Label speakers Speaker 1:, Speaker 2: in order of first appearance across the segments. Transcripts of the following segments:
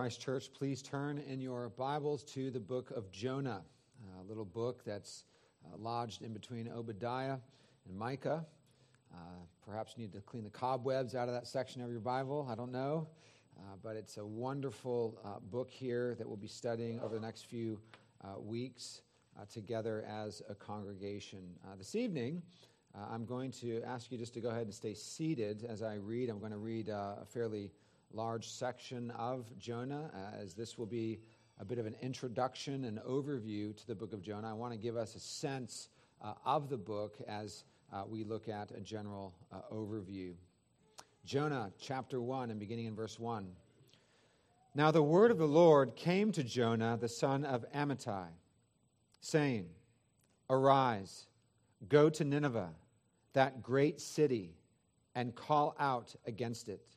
Speaker 1: Christ Church, please turn in your Bibles to the book of Jonah, a little book that's uh, lodged in between Obadiah and Micah. Uh, perhaps you need to clean the cobwebs out of that section of your Bible. I don't know. Uh, but it's a wonderful uh, book here that we'll be studying over the next few uh, weeks together as a congregation. this evening, I'm going to ask you just to go ahead and stay seated as I read. I'm going to read a fairly large section of Jonah, as this will be a bit of an introduction and overview to the book of Jonah. I want to give us a sense uh, of the book as uh, we look at a general uh, overview. Jonah chapter 1 and beginning in verse 1. Now the word of the Lord came to Jonah, the son of Amittai, saying, Arise, go to Nineveh, that great city, and call out against it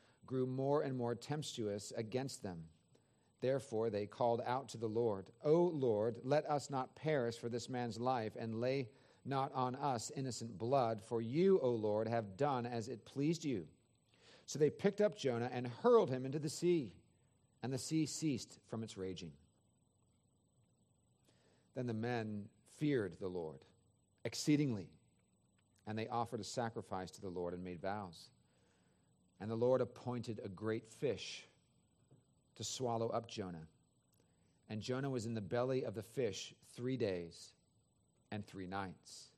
Speaker 1: grew more and more tempestuous against them. Therefore, they called out to the Lord, O Lord, let us not perish for this man's life, and lay not on us innocent blood, for you, O Lord, have done as it pleased you. So they picked up Jonah and hurled him into the sea, and the sea ceased from its raging. Then the men feared the Lord exceedingly, and they offered a sacrifice to the Lord and made vows. And the Lord appointed a great fish to swallow up Jonah. And Jonah was in the belly of the fish three days and three nights.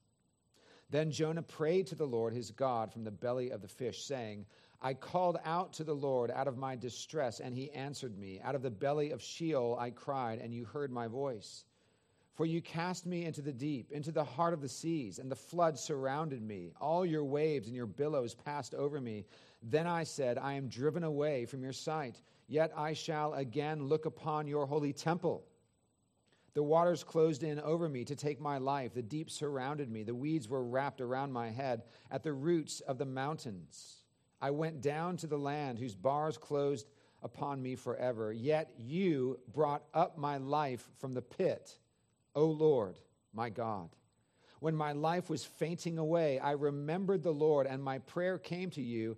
Speaker 1: Then Jonah prayed to the Lord his God from the belly of the fish, saying, I called out to the Lord out of my distress, and he answered me. Out of the belly of Sheol I cried, and you heard my voice. For you cast me into the deep, into the heart of the seas, and the flood surrounded me. All your waves and your billows passed over me. Then I said, I am driven away from your sight, yet I shall again look upon your holy temple. The waters closed in over me to take my life. The deep surrounded me. The weeds were wrapped around my head at the roots of the mountains. I went down to the land whose bars closed upon me forever. Yet you brought up my life from the pit O Lord, my God. When my life was fainting away, I remembered the Lord, and my prayer came to you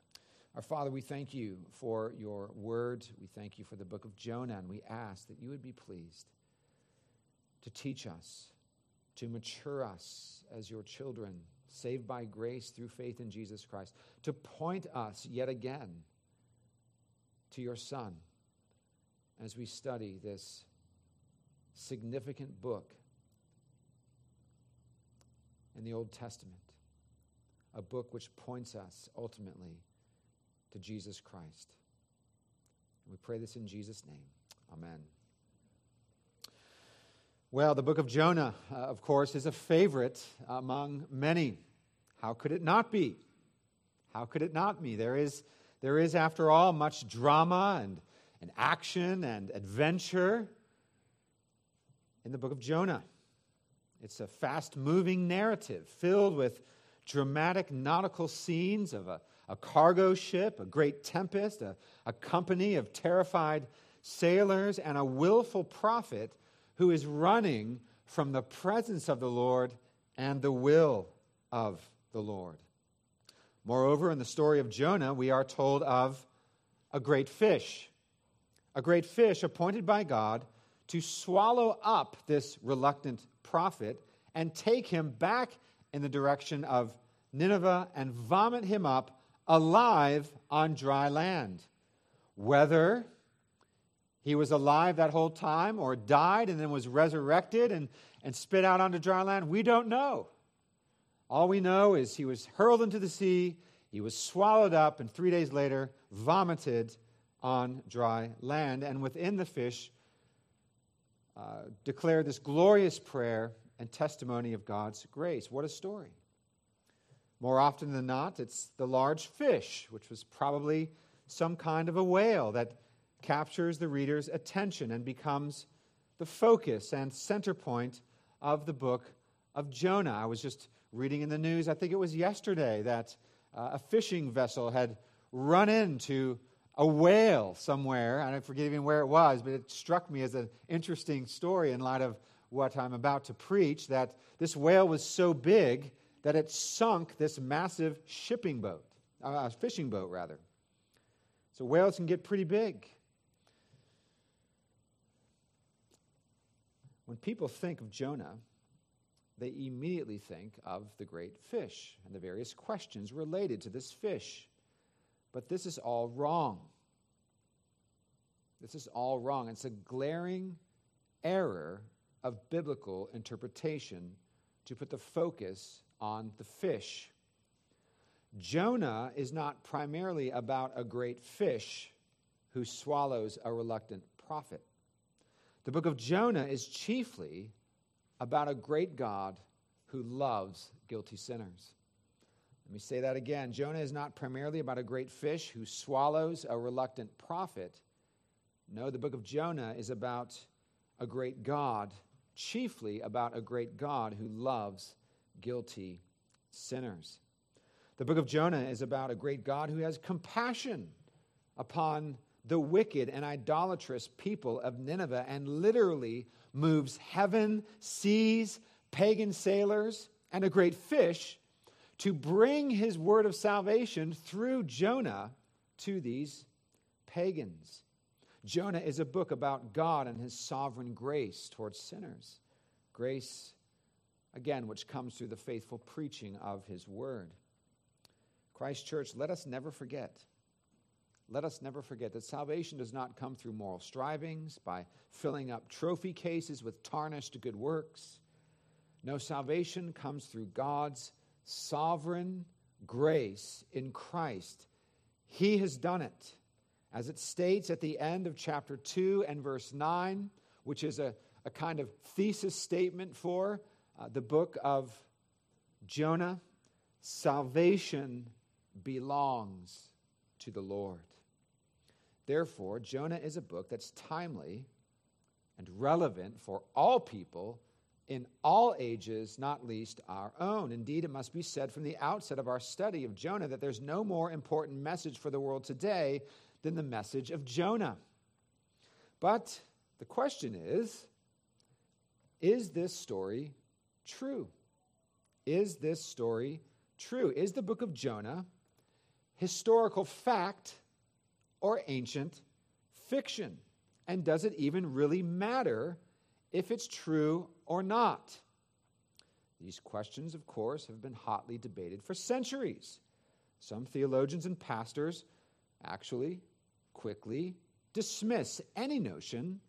Speaker 1: Our Father, we thank you for your word. We thank you for the book of Jonah, and we ask that you would be pleased to teach us, to mature us as your children, saved by grace through faith in Jesus Christ, to point us yet again to your Son as we study this significant book in the Old Testament, a book which points us ultimately to Jesus Christ. We pray this in Jesus' name. Amen. Well, the book of Jonah, uh, of course, is a favorite among many. How could it not be? How could it not be? There is, there is after all, much drama and, and action and adventure in the book of Jonah. It's a fast moving narrative filled with dramatic nautical scenes of a, a cargo ship, a great tempest, a, a company of terrified sailors, and a willful prophet who is running from the presence of the Lord and the will of the Lord. Moreover, in the story of Jonah, we are told of a great fish, a great fish appointed by God to swallow up this reluctant prophet and take him back in the direction of Nineveh and vomit him up alive on dry land. Whether he was alive that whole time or died and then was resurrected and, and spit out onto dry land? We don't know. All we know is he was hurled into the sea, he was swallowed up, and three days later vomited on dry land. And within the fish, uh, declared this glorious prayer and testimony of God's grace. What a story. More often than not, it's the large fish, which was probably some kind of a whale that captures the reader's attention and becomes the focus and center point of the book of Jonah. I was just reading in the news, I think it was yesterday, that uh, a fishing vessel had run into a whale somewhere. I don't forget even where it was, but it struck me as an interesting story in light of what I'm about to preach that this whale was so big that it sunk this massive shipping boat, uh, fishing boat, rather. So whales can get pretty big. When people think of Jonah, they immediately think of the great fish and the various questions related to this fish. But this is all wrong. This is all wrong. It's a glaring error of biblical interpretation to put the focus on the fish. Jonah is not primarily about a great fish who swallows a reluctant prophet. The book of Jonah is chiefly about a great God who loves guilty sinners. Let me say that again. Jonah is not primarily about a great fish who swallows a reluctant prophet. No, the book of Jonah is about a great God, chiefly about a great God who loves guilty sinners. The book of Jonah is about a great God who has compassion upon the wicked and idolatrous people of Nineveh and literally moves heaven, seas, pagan sailors, and a great fish to bring his word of salvation through Jonah to these pagans. Jonah is a book about God and his sovereign grace towards sinners. Grace, again, which comes through the faithful preaching of his word. Christ Church, let us never forget let us never forget that salvation does not come through moral strivings, by filling up trophy cases with tarnished good works. No, salvation comes through God's sovereign grace in Christ. He has done it. As it states at the end of chapter 2 and verse 9, which is a, a kind of thesis statement for uh, the book of Jonah salvation belongs to the Lord. Therefore, Jonah is a book that's timely and relevant for all people in all ages, not least our own. Indeed, it must be said from the outset of our study of Jonah that there's no more important message for the world today than the message of Jonah. But the question is is this story true? Is this story true? Is the book of Jonah historical fact or ancient fiction? And does it even really matter if it's true or not. These questions, of course, have been hotly debated for centuries. Some theologians and pastors actually quickly dismiss any notion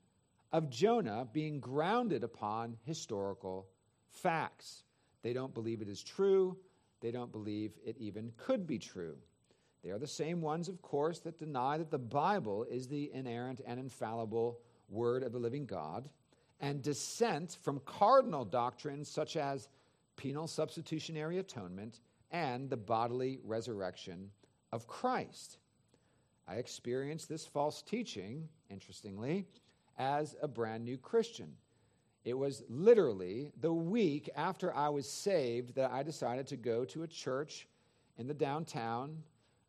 Speaker 1: of Jonah being grounded upon historical facts. They don't believe it is true. They don't believe it even could be true. They are the same ones, of course, that deny that the Bible is the inerrant and infallible Word of the living God and dissent from cardinal doctrines such as penal substitutionary atonement and the bodily resurrection of Christ. I experienced this false teaching, interestingly, as a brand new Christian. It was literally the week after I was saved that I decided to go to a church in the downtown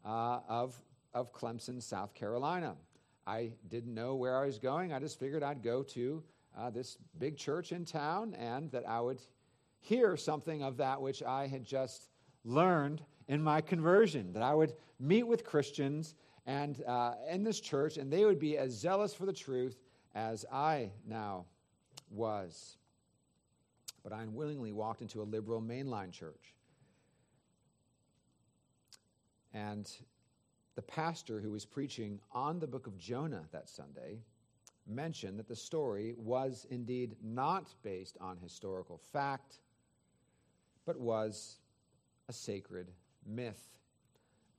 Speaker 1: uh, of, of Clemson, South Carolina. I didn't know where I was going. I just figured I'd go to uh, this big church in town and that I would hear something of that which I had just learned in my conversion, that I would meet with Christians and uh, in this church, and they would be as zealous for the truth as I now was. But I unwillingly walked into a liberal mainline church. And the pastor who was preaching on the book of Jonah that Sunday mentioned that the story was indeed not based on historical fact, but was a sacred myth.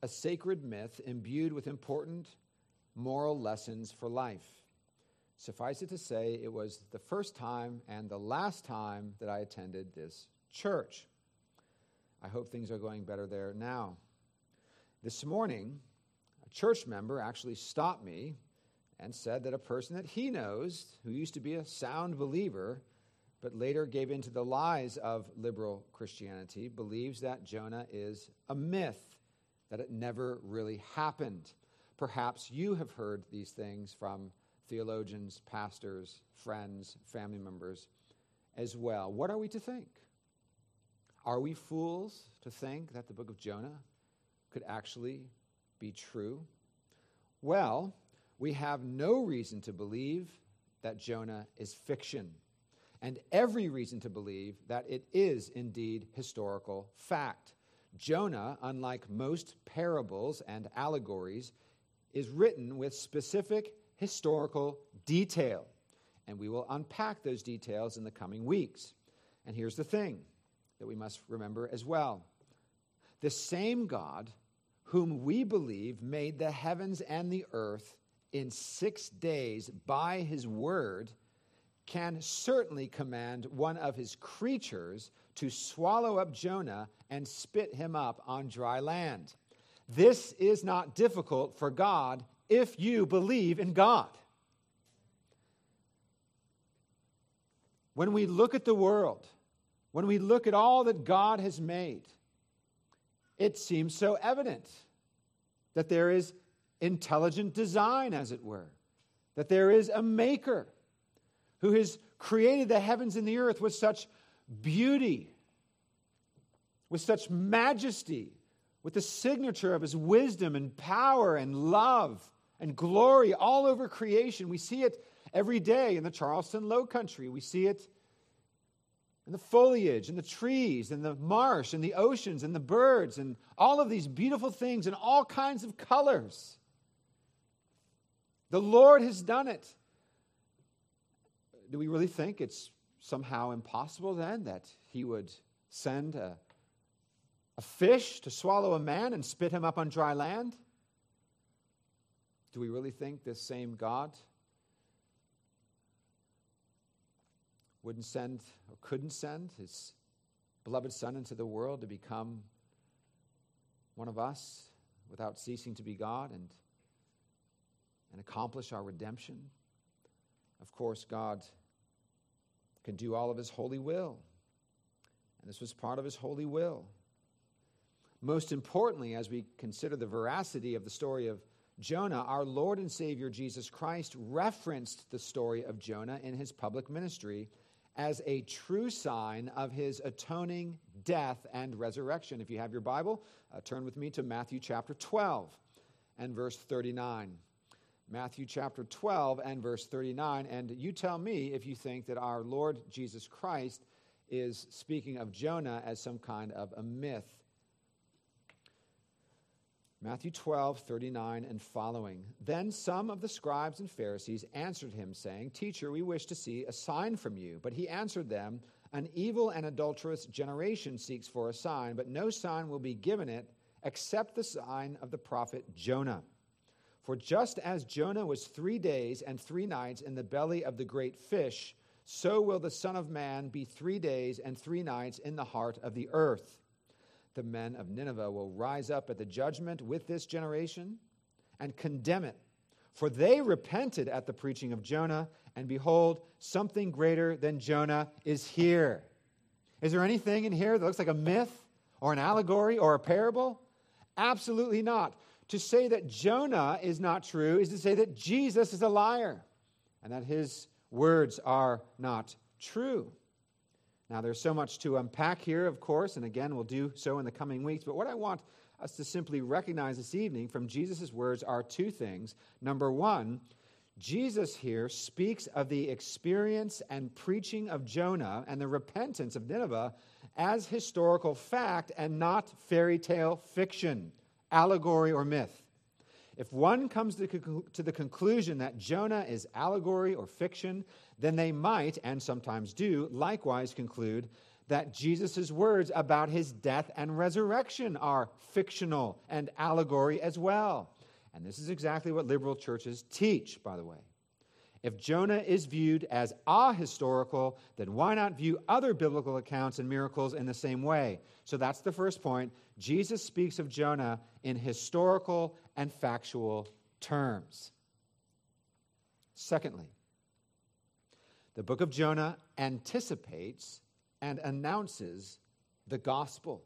Speaker 1: A sacred myth imbued with important moral lessons for life. Suffice it to say, it was the first time and the last time that I attended this church. I hope things are going better there now. This morning, a church member actually stopped me and said that a person that he knows, who used to be a sound believer, but later gave in to the lies of liberal Christianity, believes that Jonah is a myth, that it never really happened. Perhaps you have heard these things from theologians, pastors, friends, family members as well. What are we to think? Are we fools to think that the book of Jonah could actually be true? Well, we have no reason to believe that Jonah is fiction, and every reason to believe that it is indeed historical fact. Jonah, unlike most parables and allegories, is written with specific historical detail. And we will unpack those details in the coming weeks. And here's the thing that we must remember as well the same God whom we believe made the heavens and the earth in six days by his word can certainly command one of his creatures to swallow up Jonah and spit him up on dry land. This is not difficult for God if you believe in God. When we look at the world, when we look at all that God has made, it seems so evident that there is intelligent design, as it were, that there is a maker who has created the heavens and the earth with such beauty, with such majesty, with the signature of his wisdom and power and love and glory all over creation. We see it every day in the Charleston Low Country. We see it in the foliage in the trees and the marsh and the oceans and the birds and all of these beautiful things in all kinds of colors. The Lord has done it. Do we really think it's somehow impossible then that He would send a, a fish to swallow a man and spit him up on dry land? Do we really think this same God wouldn't send or couldn't send his beloved Son into the world to become one of us without ceasing to be God and, and accomplish our redemption? Of course, God can do all of his holy will. And this was part of his holy will. Most importantly, as we consider the veracity of the story of Jonah, our Lord and Savior Jesus Christ referenced the story of Jonah in his public ministry as a true sign of his atoning death and resurrection. If you have your Bible, uh, turn with me to Matthew chapter 12 and verse 39. Matthew chapter 12 and verse 39. And you tell me if you think that our Lord Jesus Christ is speaking of Jonah as some kind of a myth. Matthew 12, 39 and following. Then some of the scribes and Pharisees answered him, saying, Teacher, we wish to see a sign from you. But he answered them, An evil and adulterous generation seeks for a sign, but no sign will be given it except the sign of the prophet Jonah. For just as Jonah was three days and three nights in the belly of the great fish, so will the Son of Man be three days and three nights in the heart of the earth the men of Nineveh will rise up at the judgment with this generation and condemn it. For they repented at the preaching of Jonah, and behold, something greater than Jonah is here. Is there anything in here that looks like a myth or an allegory or a parable? Absolutely not. To say that Jonah is not true is to say that Jesus is a liar and that his words are not true. Now, there's so much to unpack here, of course, and again, we'll do so in the coming weeks. But what I want us to simply recognize this evening from Jesus' words are two things. Number one, Jesus here speaks of the experience and preaching of Jonah and the repentance of Nineveh as historical fact and not fairy tale fiction, allegory, or myth. If one comes to the conclusion that Jonah is allegory or fiction, then they might, and sometimes do, likewise conclude that Jesus' words about his death and resurrection are fictional and allegory as well. And this is exactly what liberal churches teach, by the way. If Jonah is viewed as ahistorical, then why not view other biblical accounts and miracles in the same way? So that's the first point. Jesus speaks of Jonah in historical and factual terms. Secondly, the book of Jonah anticipates and announces the gospel.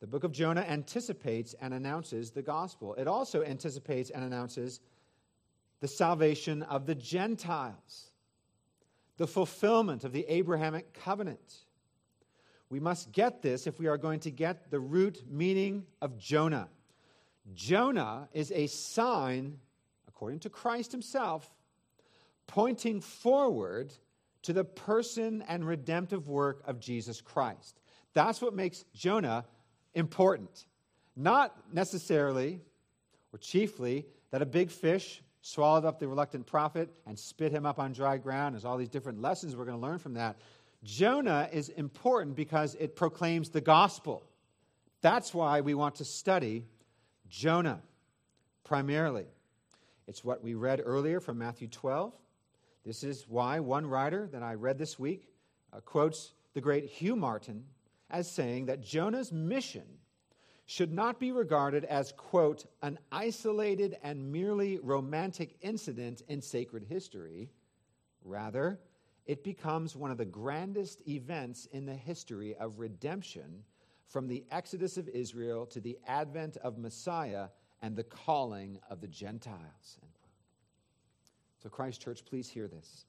Speaker 1: The book of Jonah anticipates and announces the gospel. It also anticipates and announces the salvation of the Gentiles, the fulfillment of the Abrahamic covenant. We must get this if we are going to get the root meaning of Jonah. Jonah is a sign, according to Christ himself, pointing forward to the person and redemptive work of Jesus Christ. That's what makes Jonah important. Not necessarily or chiefly that a big fish swallowed up the reluctant prophet and spit him up on dry ground. There's all these different lessons we're going to learn from that. Jonah is important because it proclaims the gospel. That's why we want to study Jonah primarily. It's what we read earlier from Matthew 12. This is why one writer that I read this week uh, quotes the great Hugh Martin as saying that Jonah's mission should not be regarded as, quote, an isolated and merely romantic incident in sacred history. Rather, it becomes one of the grandest events in the history of redemption from the exodus of Israel to the advent of Messiah and the calling of the Gentiles. So, Christ Church, please hear this.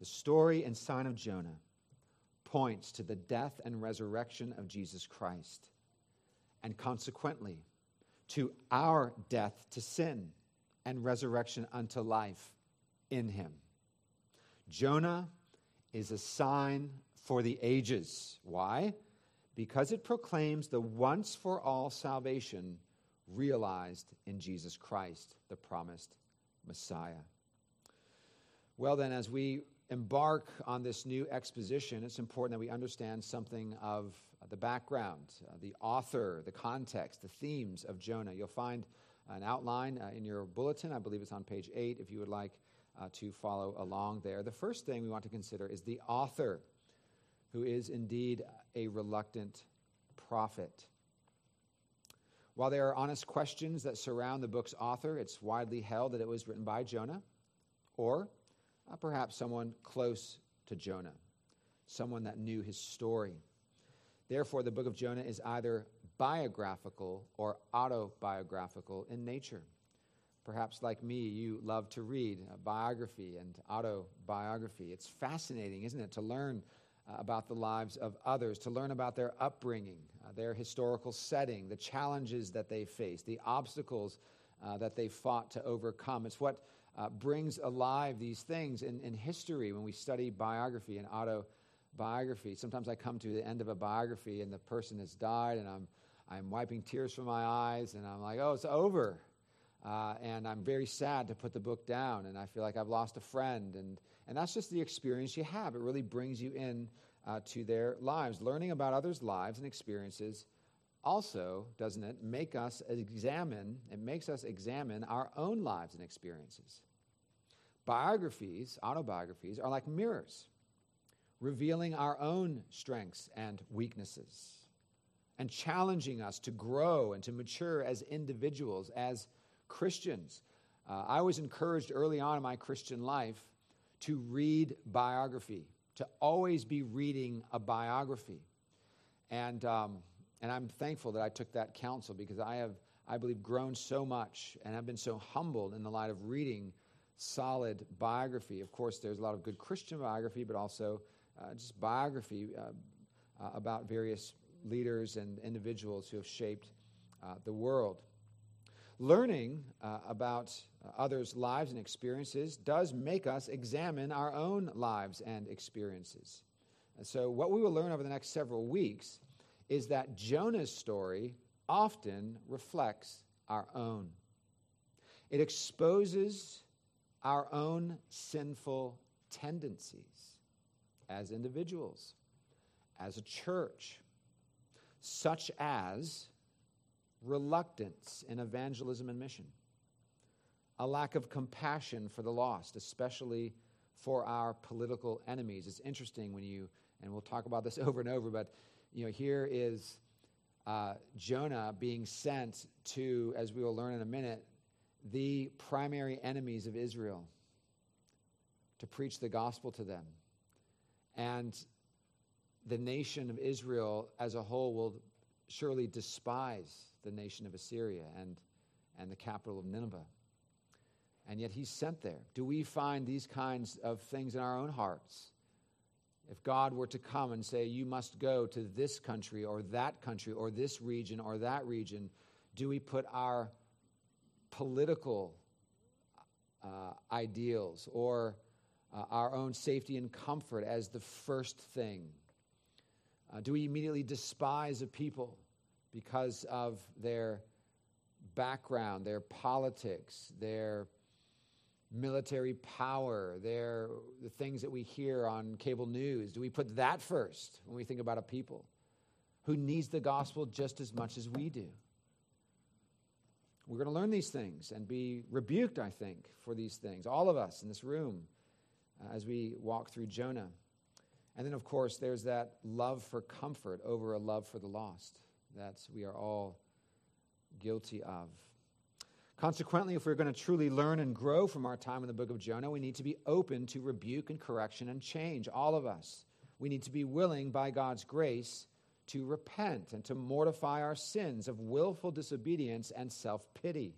Speaker 1: The story and sign of Jonah points to the death and resurrection of Jesus Christ, and consequently, to our death to sin and resurrection unto life in him. Jonah is a sign for the ages. Why? Because it proclaims the once for all salvation realized in Jesus Christ, the promised Messiah. Well, then, as we embark on this new exposition, it's important that we understand something of the background, uh, the author, the context, the themes of Jonah. You'll find an outline uh, in your bulletin. I believe it's on page eight if you would like uh, to follow along there. The first thing we want to consider is the author, who is indeed a reluctant prophet. While there are honest questions that surround the book's author, it's widely held that it was written by Jonah or uh, perhaps someone close to Jonah, someone that knew his story. Therefore, the book of Jonah is either biographical or autobiographical in nature. Perhaps, like me, you love to read biography and autobiography. It's fascinating, isn't it, to learn uh, about the lives of others, to learn about their upbringing, uh, their historical setting, the challenges that they faced, the obstacles uh, that they fought to overcome. It's what brings alive these things in, in history when we study biography and autobiography. Sometimes I come to the end of a biography and the person has died, and I'm, I'm wiping tears from my eyes, and I'm like, oh, it's over. Uh, and I'm very sad to put the book down, and I feel like I've lost a friend. And, and that's just the experience you have. It really brings you in uh, to their lives. Learning about others' lives and experiences also, doesn't it, make us examine, it makes us examine our own lives and experiences. Biographies, autobiographies, are like mirrors, revealing our own strengths and weaknesses and challenging us to grow and to mature as individuals, as Christians. Uh, I was encouraged early on in my Christian life to read biography, to always be reading a biography. And, um, and I'm thankful that I took that counsel because I have, I believe, grown so much and have been so humbled in the light of reading solid biography. Of course, there's a lot of good Christian biography, but also uh, just biography uh, uh, about various leaders and individuals who have shaped uh, the world. Learning uh, about uh, others' lives and experiences does make us examine our own lives and experiences. And so, what we will learn over the next several weeks is that Jonah's story often reflects our own. It exposes our own sinful tendencies as individuals, as a church, such as reluctance in evangelism and mission, a lack of compassion for the lost, especially for our political enemies. It's interesting when you, and we'll talk about this over and over, but you know, here is uh, Jonah being sent to, as we will learn in a minute, the primary enemies of Israel to preach the gospel to them. And the nation of Israel as a whole will surely despise the nation of Assyria and, and the capital of Nineveh. And yet he's sent there. Do we find these kinds of things in our own hearts? If God were to come and say, You must go to this country or that country or this region or that region, do we put our political uh, ideals or uh, our own safety and comfort as the first thing? Uh, do we immediately despise a people because of their background, their politics, their military power, their, the things that we hear on cable news? Do we put that first when we think about a people who needs the gospel just as much as we do? We're going to learn these things and be rebuked, I think, for these things, all of us in this room, uh, as we walk through Jonah. And then, of course, there's that love for comfort over a love for the lost that we are all guilty of. Consequently, if we're going to truly learn and grow from our time in the book of Jonah, we need to be open to rebuke and correction and change, all of us. We need to be willing, by God's grace, to repent and to mortify our sins of willful disobedience and self pity.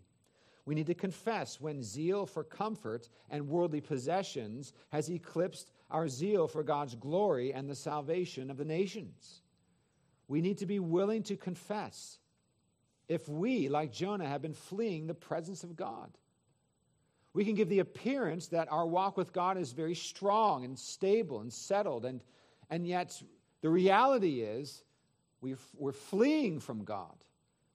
Speaker 1: We need to confess when zeal for comfort and worldly possessions has eclipsed our zeal for God's glory and the salvation of the nations. We need to be willing to confess if we, like Jonah, have been fleeing the presence of God. We can give the appearance that our walk with God is very strong and stable and settled, and, and yet the reality is we we're fleeing from God.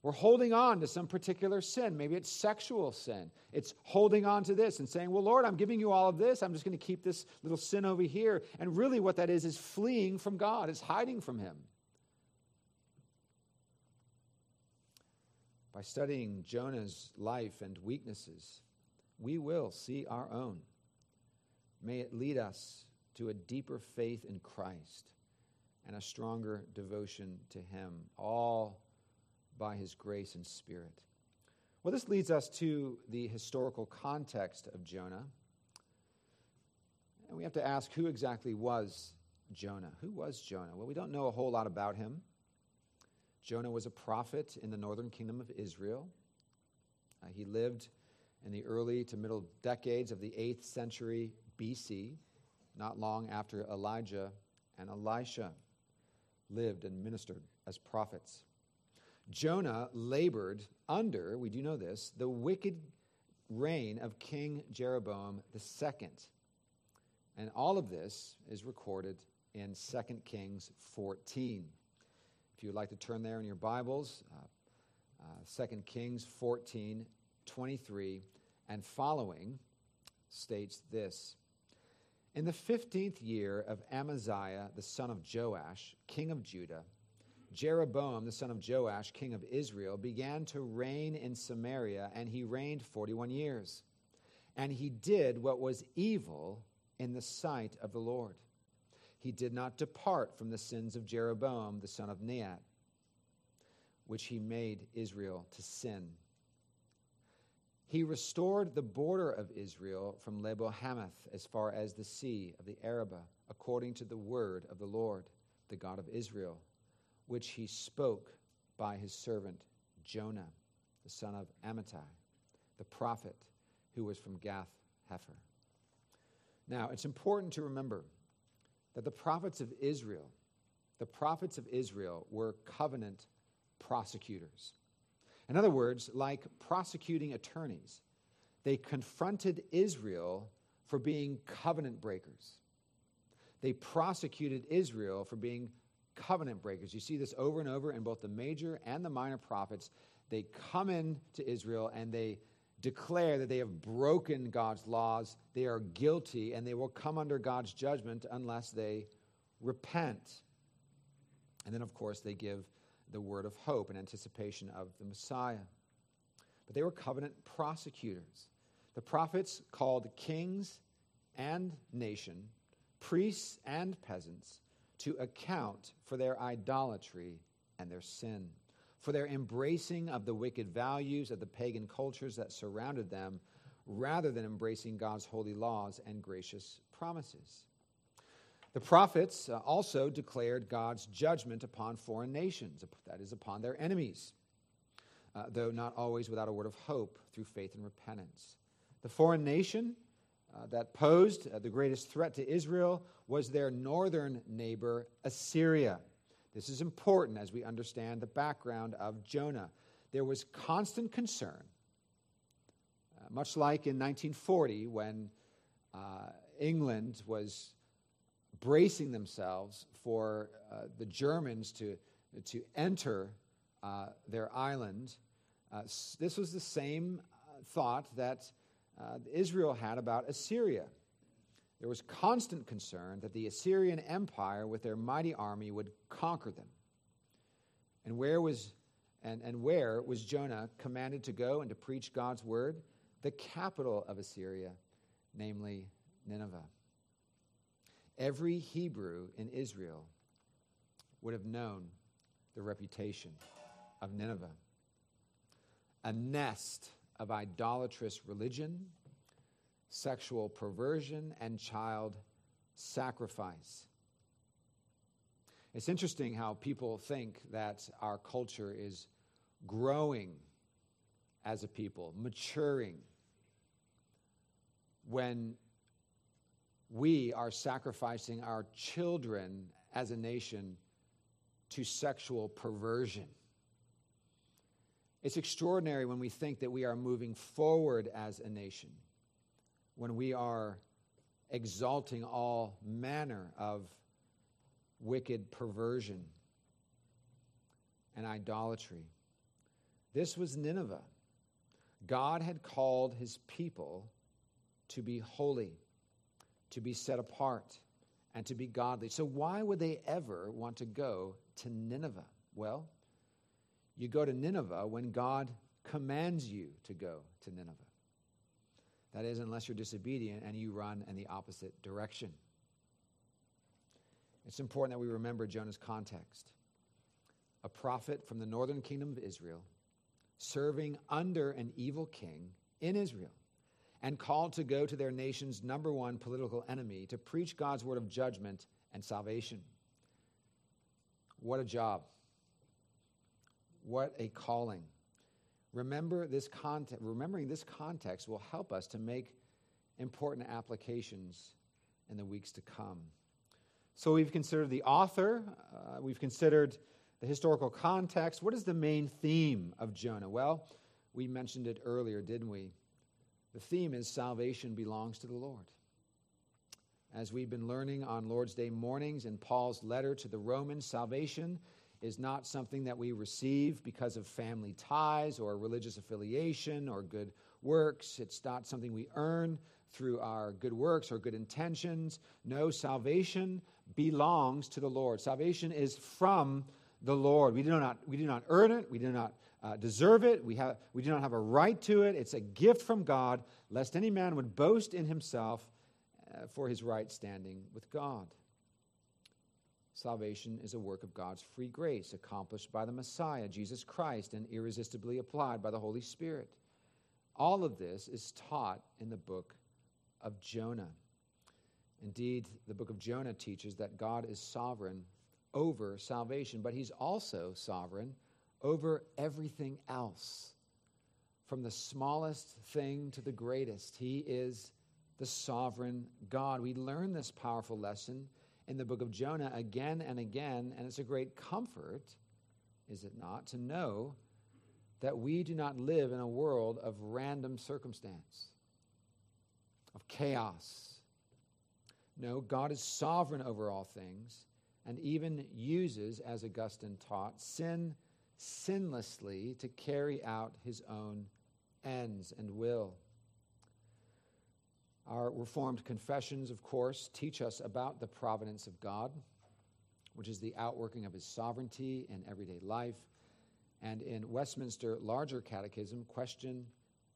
Speaker 1: We're holding on to some particular sin. Maybe it's sexual sin. It's holding on to this and saying, Well, Lord, I'm giving you all of this. I'm just going to keep this little sin over here. And really, what that is, is fleeing from God, is hiding from Him. By studying Jonah's life and weaknesses, we will see our own. May it lead us to a deeper faith in Christ and a stronger devotion to Him, all by his grace and spirit. Well, this leads us to the historical context of Jonah. And we have to ask who exactly was Jonah? Who was Jonah? Well, we don't know a whole lot about him. Jonah was a prophet in the northern kingdom of Israel. Uh, he lived in the early to middle decades of the 8th century BC, not long after Elijah and Elisha lived and ministered as prophets. Jonah labored under, we do know this, the wicked reign of King Jeroboam II. And all of this is recorded in 2 Kings 14. If you would like to turn there in your Bibles, uh, uh, 2 Kings 14, 23 and following states this In the 15th year of Amaziah, the son of Joash, king of Judah, Jeroboam, the son of Joash, king of Israel, began to reign in Samaria, and he reigned 41 years. And he did what was evil in the sight of the Lord. He did not depart from the sins of Jeroboam, the son of Nebat, which he made Israel to sin. He restored the border of Israel from Lebo Hamath as far as the sea of the Arabah, according to the word of the Lord, the God of Israel which he spoke by his servant Jonah, the son of Amittai, the prophet who was from Gath Hepher. Now, it's important to remember that the prophets of Israel, the prophets of Israel were covenant prosecutors. In other words, like prosecuting attorneys, they confronted Israel for being covenant breakers. They prosecuted Israel for being covenant breakers. You see this over and over in both the major and the minor prophets. They come in to Israel and they declare that they have broken God's laws, they are guilty, and they will come under God's judgment unless they repent. And then, of course, they give the word of hope in anticipation of the Messiah. But they were covenant prosecutors. The prophets called kings and nation, priests and peasants to account for their idolatry and their sin, for their embracing of the wicked values of the pagan cultures that surrounded them, rather than embracing God's holy laws and gracious promises. The prophets uh, also declared God's judgment upon foreign nations, that is, upon their enemies, uh, though not always without a word of hope through faith and repentance. The foreign nation uh, that posed uh, the greatest threat to Israel was their northern neighbor, Assyria. This is important as we understand the background of Jonah. There was constant concern, uh, much like in 1940 when uh, England was bracing themselves for uh, the Germans to, to enter their island. this was the same thought that uh, Israel had about Assyria. There was constant concern that the Assyrian Empire, with their mighty army, would conquer them. And where was and, and where was Jonah commanded to go and to preach God's word? The capital of Assyria, namely Nineveh. Every Hebrew in Israel would have known the reputation of Nineveh. A nest of idolatrous religion, sexual perversion, and child sacrifice. It's interesting how people think that our culture is growing as a people, maturing, when we are sacrificing our children as a nation to sexual perversion. It's extraordinary when we think that we are moving forward as a nation, when we are exalting all manner of wicked perversion and idolatry. This was Nineveh. God had called his people to be holy, to be set apart, and to be godly. So, why would they ever want to go to Nineveh? Well, you go to Nineveh when God commands you to go to Nineveh. That is, unless you're disobedient and you run in the opposite direction. It's important that we remember Jonah's context. A prophet from the northern kingdom of Israel, serving under an evil king in Israel, and called to go to their nation's number one political enemy to preach God's word of judgment and salvation. What a job. What a calling. Remember this context, remembering this context will help us to make important applications in the weeks to come. So we've considered the author, uh, we've considered the historical context. What is the main theme of Jonah? Well, we mentioned it earlier, didn't we? The theme is salvation belongs to the Lord. As we've been learning on Lord's Day mornings in Paul's letter to the Romans, salvation is not something that we receive because of family ties or religious affiliation or good works. It's not something we earn through our good works or good intentions. No, salvation belongs to the Lord. Salvation is from the Lord. We do not, we do not earn it, we do not uh, deserve it, we, have, we do not have a right to it. It's a gift from God, lest any man would boast in himself uh, for his right standing with God. Salvation is a work of God's free grace, accomplished by the Messiah, Jesus Christ, and irresistibly applied by the Holy Spirit. All of this is taught in the book of Jonah. Indeed, the book of Jonah teaches that God is sovereign over salvation, but he's also sovereign over everything else. From the smallest thing to the greatest, he is the sovereign God. We learn this powerful lesson in the book of Jonah again and again, and it's a great comfort, is it not, to know that we do not live in a world of random circumstance, of chaos. No, God is sovereign over all things and even uses, as Augustine taught, sin sinlessly to carry out his own ends and will. Our Reformed confessions, of course, teach us about the providence of God, which is the outworking of his sovereignty in everyday life. And in Westminster Larger Catechism, question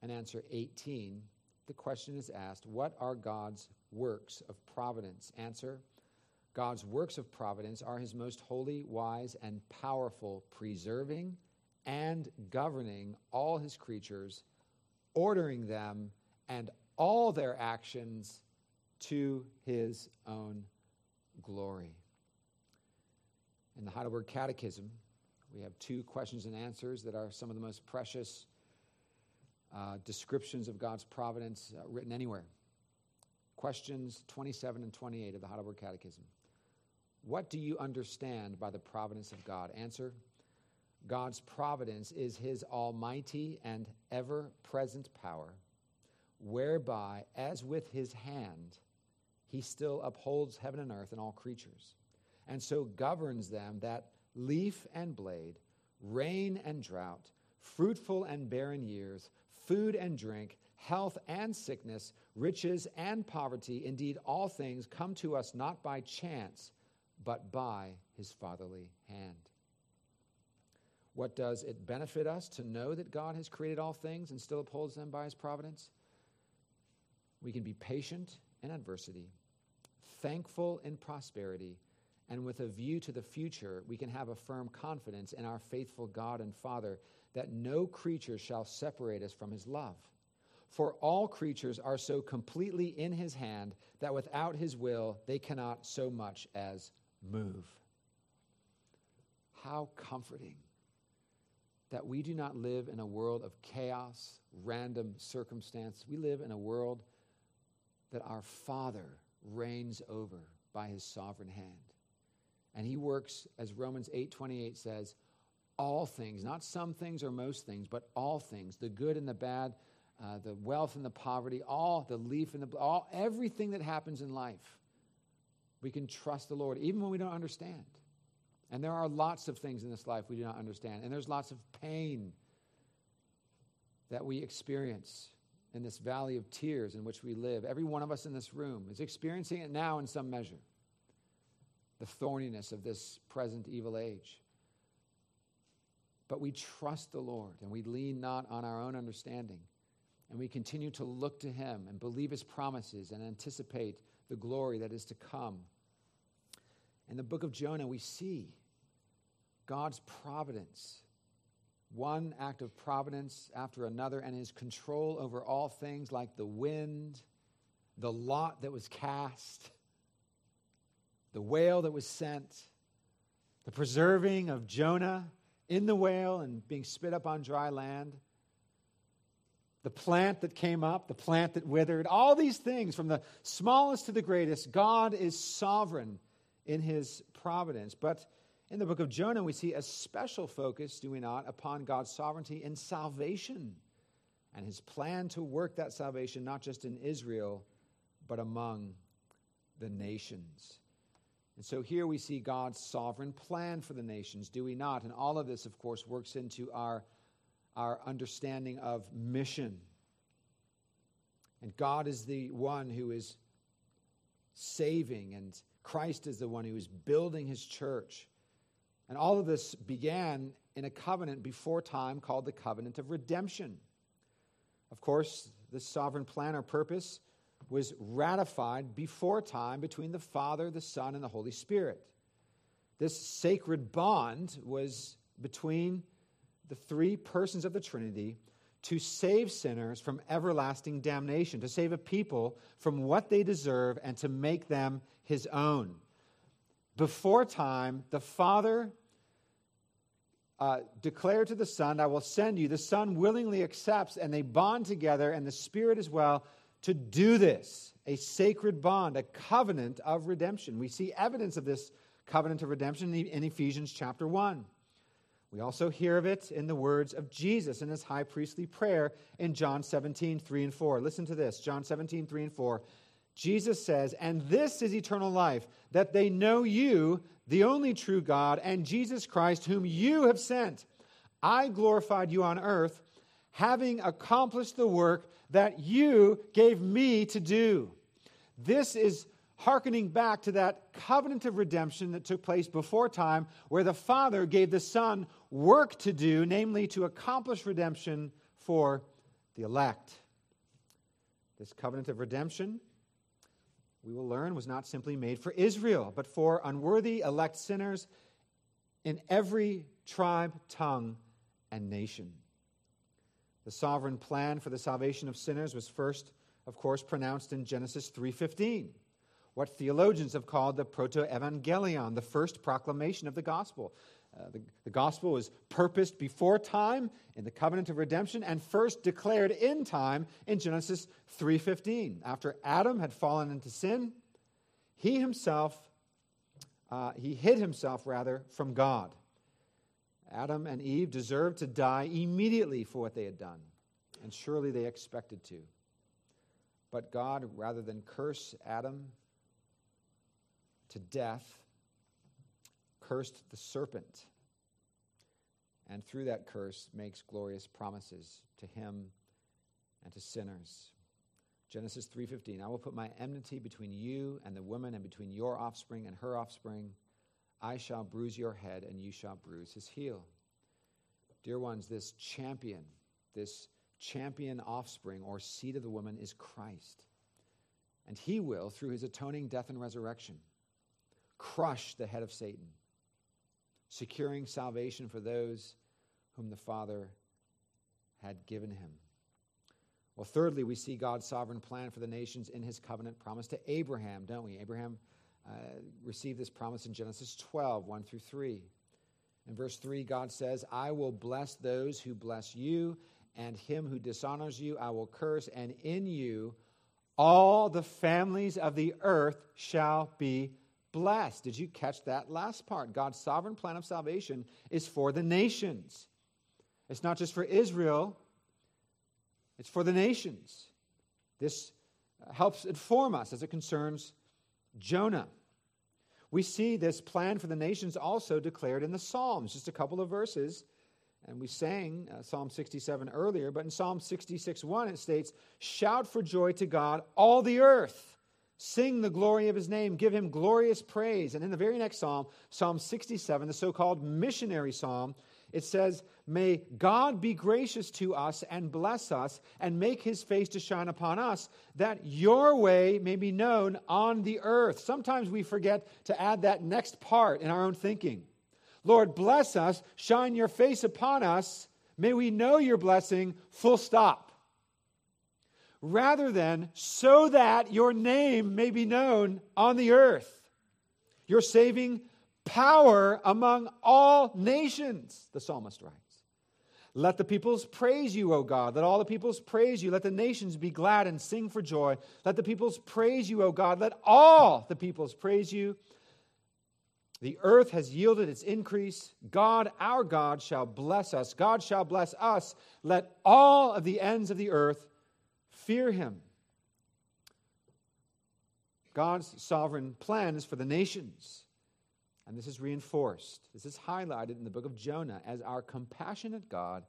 Speaker 1: and answer 18, the question is asked What are God's works of providence? Answer God's works of providence are his most holy, wise, and powerful, preserving and governing all his creatures, ordering them and all their actions to his own glory. In the Heidelberg Catechism, we have two questions and answers that are some of the most precious uh, descriptions of God's providence uh, written anywhere. Questions 27 and 28 of the Heidelberg Catechism. What do you understand by the providence of God? Answer God's providence is his almighty and ever present power, whereby, as with his hand, he still upholds heaven and earth and all creatures, and so governs them that leaf and blade, rain and drought, fruitful and barren years, food and drink, health and sickness, riches and poverty, indeed, all things come to us not by chance but by his fatherly hand. What does it benefit us to know that God has created all things and still upholds them by his providence? We can be patient in adversity, thankful in prosperity, and with a view to the future, we can have a firm confidence in our faithful God and Father that no creature shall separate us from his love. For all creatures are so completely in his hand that without his will they cannot so much as move. How comforting that we do not live in a world of chaos, random circumstance. We live in a world that our Father reigns over by his sovereign hand. And he works, as Romans 8:28 says, all things, not some things or most things, but all things, the good and the bad, uh, the wealth and the poverty, all the leaf and the all everything that happens in life we can trust the Lord even when we don't understand. And there are lots of things in this life we do not understand. And there's lots of pain that we experience in this valley of tears in which we live. Every one of us in this room is experiencing it now in some measure. The thorniness of this present evil age. But we trust the Lord and we lean not on our own understanding. And we continue to look to Him and believe His promises and anticipate the glory that is to come. In the book of Jonah, we see God's providence, one act of providence after another, and his control over all things like the wind, the lot that was cast, the whale that was sent, the preserving of Jonah in the whale and being spit up on dry land the plant that came up, the plant that withered, all these things, from the smallest to the greatest, God is sovereign in his providence. But In the book of Jonah, we see a special focus, do we not, upon God's sovereignty and salvation and his plan to work that salvation not just in Israel, but among the nations. And so here we see God's sovereign plan for the nations, do we not? And all of this, of course, works into our, our understanding of mission. And God is the one who is saving, and Christ is the one who is building his church. And all of this began in a covenant before time called the covenant of redemption. Of course, this sovereign plan or purpose was ratified before time between the Father, the Son, and the Holy Spirit. This sacred bond was between the three persons of the Trinity to save sinners from everlasting damnation, to save a people from what they deserve, and to make them his own. Before time, the Father uh, declared to the Son, I will send you. The Son willingly accepts, and they bond together, and the Spirit as well, to do this a sacred bond, a covenant of redemption. We see evidence of this covenant of redemption in Ephesians chapter 1. We also hear of it in the words of Jesus in his high priestly prayer in John 17, 3 and 4. Listen to this John 17, 3 and 4. Jesus says, And this is eternal life, that they know you, the only true God, and Jesus Christ, whom you have sent. I glorified you on earth, having accomplished the work that you gave me to do. This is hearkening back to that covenant of redemption that took place before time, where the Father gave the Son work to do, namely to accomplish redemption for the elect. This covenant of redemption, we will learn, was not simply made for Israel, but for unworthy elect sinners in every tribe, tongue, and nation. The sovereign plan for the salvation of sinners was first, of course, pronounced in Genesis 3:15 what theologians have called the proto-evangelium, the first proclamation of the gospel. Uh, the, the gospel was purposed before time in the covenant of redemption and first declared in time in Genesis 3:15. After Adam had fallen into sin, he himself uh, he hid himself rather from God. Adam and Eve deserved to die immediately for what they had done, and surely they expected to. But God, rather than curse Adam to death, cursed the serpent, and through that curse makes glorious promises to him and to sinners. Genesis 3:15 I will put my enmity between you and the woman and between your offspring and her offspring I shall bruise your head and you shall bruise his heel. Dear ones this champion this champion offspring or seed of the woman is Christ. And he will through his atoning death and resurrection crush the head of Satan, securing salvation for those whom the Father had given him. Well, thirdly, we see God's sovereign plan for the nations in his covenant promise to Abraham, don't we? Abraham uh, received this promise in Genesis 12, 1 through 3. In verse 3, God says, I will bless those who bless you, and him who dishonors you I will curse, and in you all the families of the earth shall be blessed. Did you catch that last part? God's sovereign plan of salvation is for the nations. It's not just for Israel, it's for the nations. This helps inform us as it concerns Jonah. We see this plan for the nations also declared in the Psalms, just a couple of verses. And we sang uh, Psalm 67 earlier, but in Psalm 66 1, it states, Shout for joy to God, all the earth. Sing the glory of his name, give him glorious praise. And in the very next psalm, Psalm 67, the so called missionary psalm, it says, May God be gracious to us and bless us and make his face to shine upon us, that your way may be known on the earth. Sometimes we forget to add that next part in our own thinking. Lord, bless us, shine your face upon us. May we know your blessing, full stop rather than so that your name may be known on the earth. Your saving power among all nations, the psalmist writes. Let the peoples praise you, O God. Let all the peoples praise you. Let the nations be glad and sing for joy. Let the peoples praise you, O God. Let all the peoples praise you. The earth has yielded its increase. God, our God, shall bless us. God shall bless us. Let all of the ends of the earth fear him. God's sovereign plan is for the nations. And this is reinforced. This is highlighted in the book of Jonah as our compassionate God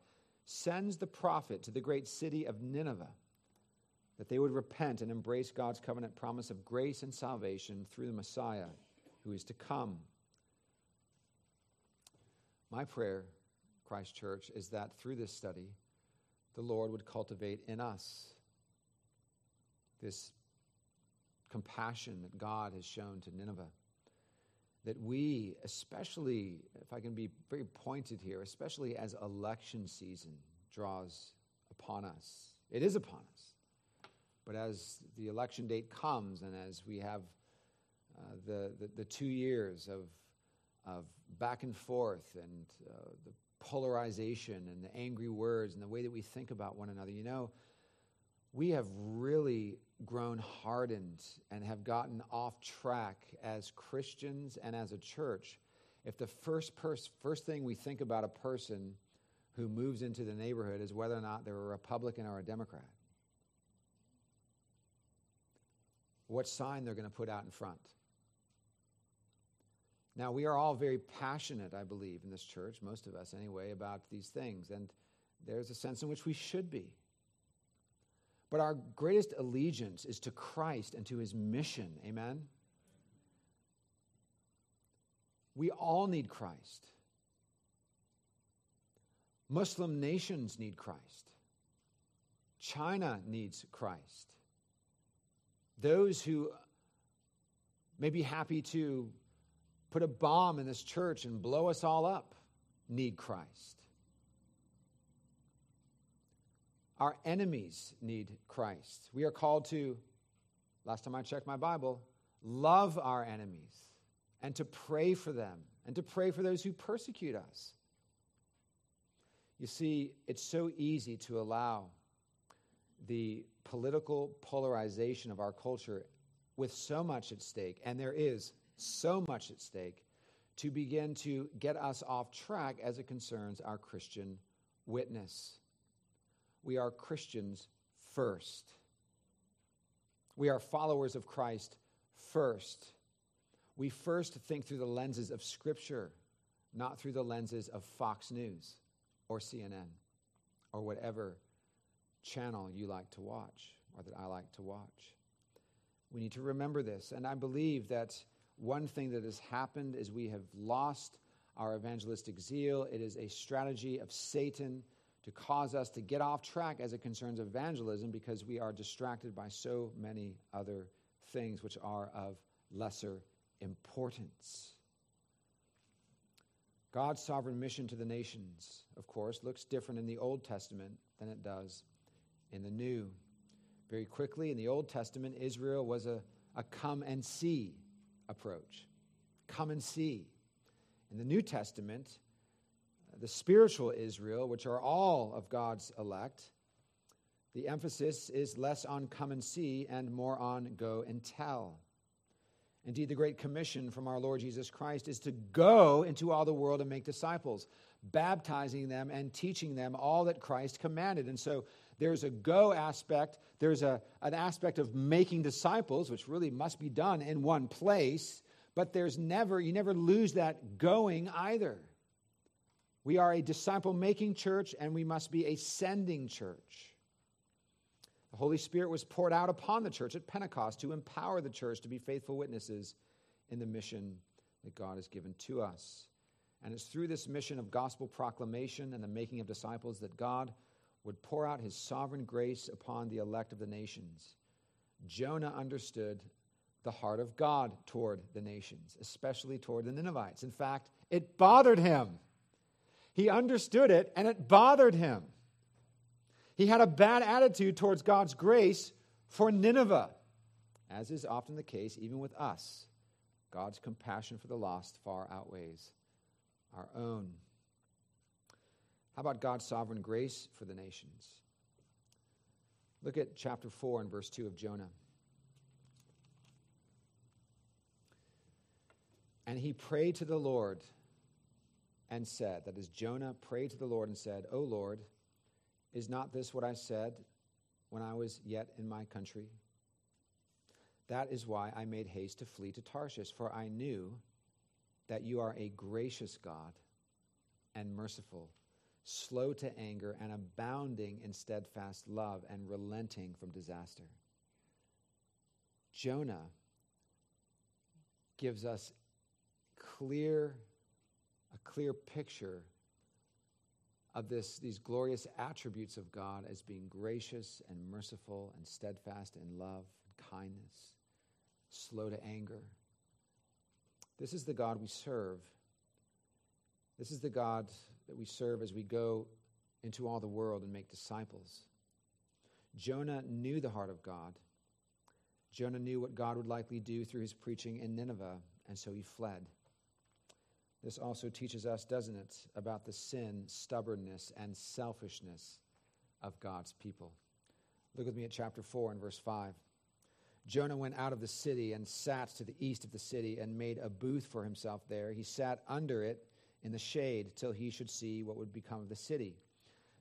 Speaker 1: sends the prophet to the great city of Nineveh that they would repent and embrace God's covenant promise of grace and salvation through the Messiah who is to come. My prayer, Christ Church, is that through this study, the Lord would cultivate in us this compassion that God has shown to Nineveh. That we, especially, if I can be very pointed here, especially as election season draws upon us, it is upon us. But as the election date comes and as we have uh, the, the, the, two years of, of back and forth and uh, the polarization and the angry words and the way that we think about one another, you know, we have really grown hardened and have gotten off track as Christians and as a church. If the first, pers- first thing we think about a person who moves into the neighborhood is whether or not they're a Republican or a Democrat, what sign they're going to put out in front. Now, we are all very passionate, I believe, in this church, most of us anyway, about these things, and there's a sense in which we should be. But our greatest allegiance is to Christ and to his mission. Amen? We all need Christ. Muslim nations need Christ. China needs Christ. Those who may be happy to put a bomb in this church and blow us all up need Christ. Our enemies need Christ. We are called to, last time I checked my Bible, love our enemies and to pray for them and to pray for those who persecute us. You see, it's so easy to allow the political polarization of our culture with so much at stake, and there is so much at stake, to begin to get us off track as it concerns our Christian witness. We are Christians first. We are followers of Christ first. We first think through the lenses of Scripture, not through the lenses of Fox News or CNN or whatever channel you like to watch or that I like to watch. We need to remember this. And I believe that one thing that has happened is we have lost our evangelistic zeal. It is a strategy of Satan to cause us to get off track as it concerns evangelism because we are distracted by so many other things which are of lesser importance. God's sovereign mission to the nations, of course, looks different in the Old Testament than it does in the New. Very quickly, in the Old Testament, Israel was a, a come and see approach. Come and see. In the New Testament, the spiritual Israel, which are all of God's elect, the emphasis is less on come and see and more on go and tell. Indeed, the Great Commission from our Lord Jesus Christ is to go into all the world and make disciples, baptizing them and teaching them all that Christ commanded. And so there's a go aspect, there's a, an aspect of making disciples, which really must be done in one place, but there's never, you never lose that going either. We are a disciple making church, and we must be a sending church. The Holy Spirit was poured out upon the church at Pentecost to empower the church to be faithful witnesses in the mission that God has given to us. And it's through this mission of gospel proclamation and the making of disciples that God would pour out his sovereign grace upon the elect of the nations. Jonah understood the heart of God toward the nations, especially toward the Ninevites. In fact, it bothered him. He understood it and it bothered him. He had a bad attitude towards God's grace for Nineveh, as is often the case even with us. God's compassion for the lost far outweighs our own. How about God's sovereign grace for the nations? Look at chapter 4 and verse 2 of Jonah. And he prayed to the Lord and said, That is, Jonah prayed to the Lord and said, O Lord, is not this what I said when I was yet in my country? That is why I made haste to flee to Tarshish, for I knew that you are a gracious God and merciful, slow to anger, and abounding in steadfast love, and relenting from disaster. Jonah gives us clear, a clear picture of this, these glorious attributes of God as being gracious and merciful and steadfast in love and kindness, slow to anger. This is the God we serve. This is the God that we serve as we go into all the world and make disciples. Jonah knew the heart of God. Jonah knew what God would likely do through his preaching in Nineveh, and so he fled. This also teaches us, doesn't it, about the sin, stubbornness, and selfishness of God's people. Look with me at chapter 4 and verse 5. Jonah went out of the city and sat to the east of the city and made a booth for himself there. He sat under it in the shade till he should see what would become of the city.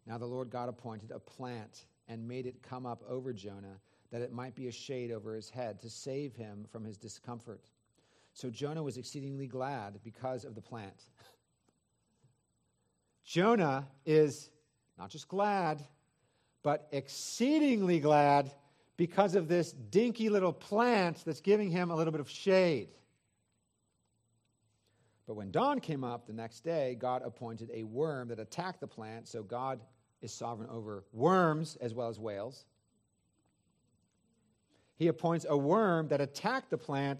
Speaker 1: Now the Lord God appointed a plant and made it come up over Jonah, that it might be a shade over his head to save him from his discomfort. So Jonah was exceedingly glad because of the plant. Jonah is not just glad, but exceedingly glad because of this dinky little plant that's giving him a little bit of shade. But when dawn came up the next day, God appointed a worm that attacked the plant. So God is sovereign over worms as well as whales. He appoints a worm that attacked the plant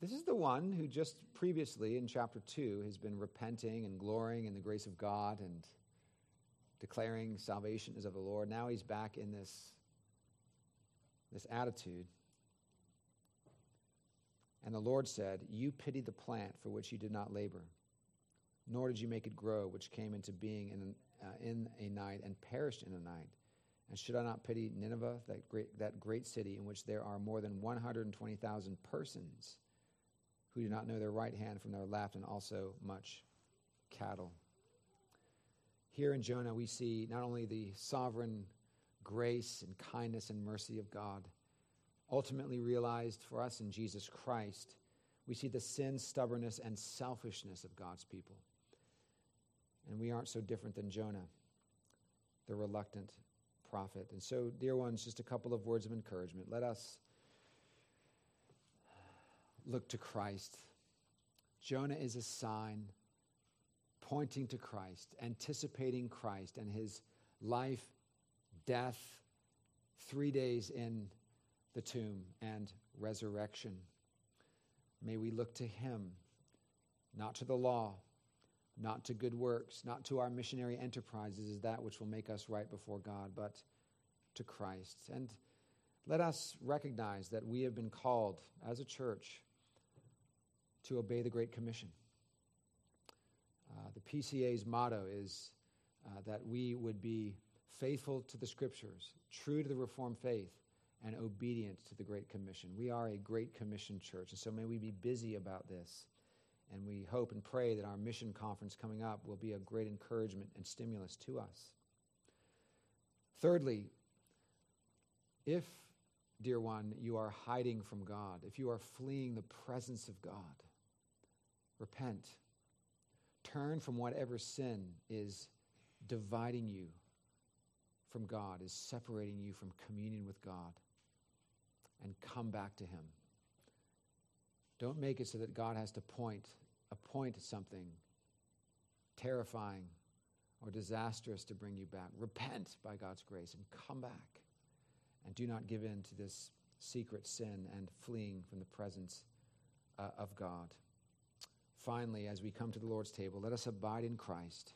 Speaker 1: This is the one who just previously in chapter 2 has been repenting and glorying in the grace of God and declaring salvation is of the Lord. Now he's back in this, this attitude. And the Lord said, You pity the plant for which you did not labor, nor did you make it grow, which came into being in, uh, in a night and perished in a night. And should I not pity Nineveh, that great, that great city in which there are more than 120,000 persons? Who do not know their right hand from their left, and also much cattle. Here in Jonah, we see not only the sovereign grace and kindness and mercy of God, ultimately realized for us in Jesus Christ, we see the sin, stubbornness, and selfishness of God's people. And we aren't so different than Jonah, the reluctant prophet. And so, dear ones, just a couple of words of encouragement. Let us look to Christ. Jonah is a sign pointing to Christ, anticipating Christ and his life, death, three days in the tomb, and resurrection. May we look to him, not to the law, not to good works, not to our missionary enterprises as that which will make us right before God, but to Christ. And let us recognize that we have been called as a church to obey the Great Commission. Uh, the PCA's motto is uh, that we would be faithful to the Scriptures, true to the Reformed faith, and obedient to the Great Commission. We are a Great Commission church, and so may we be busy about this. And we hope and pray that our mission conference coming up will be a great encouragement and stimulus to us. Thirdly, if, dear one, you are hiding from God, if you are fleeing the presence of God, Repent. Turn from whatever sin is dividing you from God, is separating you from communion with God, and come back to Him. Don't make it so that God has to point, appoint something terrifying or disastrous to bring you back. Repent by God's grace and come back. And do not give in to this secret sin and fleeing from the presence uh, of God. Finally, as we come to the Lord's table, let us abide in Christ.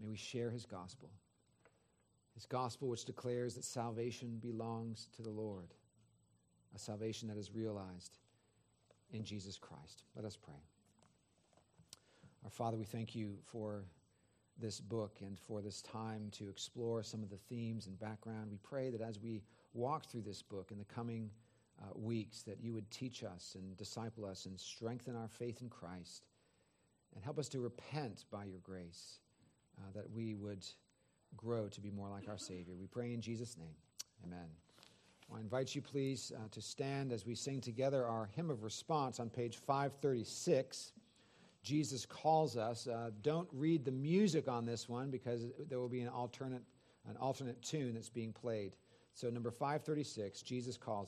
Speaker 1: May we share his gospel. His gospel, which declares that salvation belongs to the Lord, a salvation that is realized in Jesus Christ. Let us pray. Our Father, we thank you for this book and for this time to explore some of the themes and background. We pray that as we walk through this book in the coming uh, weeks, that you would teach us and disciple us and strengthen our faith in Christ and help us to repent by your grace, uh, that we would grow to be more like our Savior. We pray in Jesus' name. Amen. I invite you, please, uh, to stand as we sing together our hymn of response on page 536. Jesus calls us. Uh, don't read the music on this one because there will be an alternate, an alternate tune that's being played. So, number 536, Jesus calls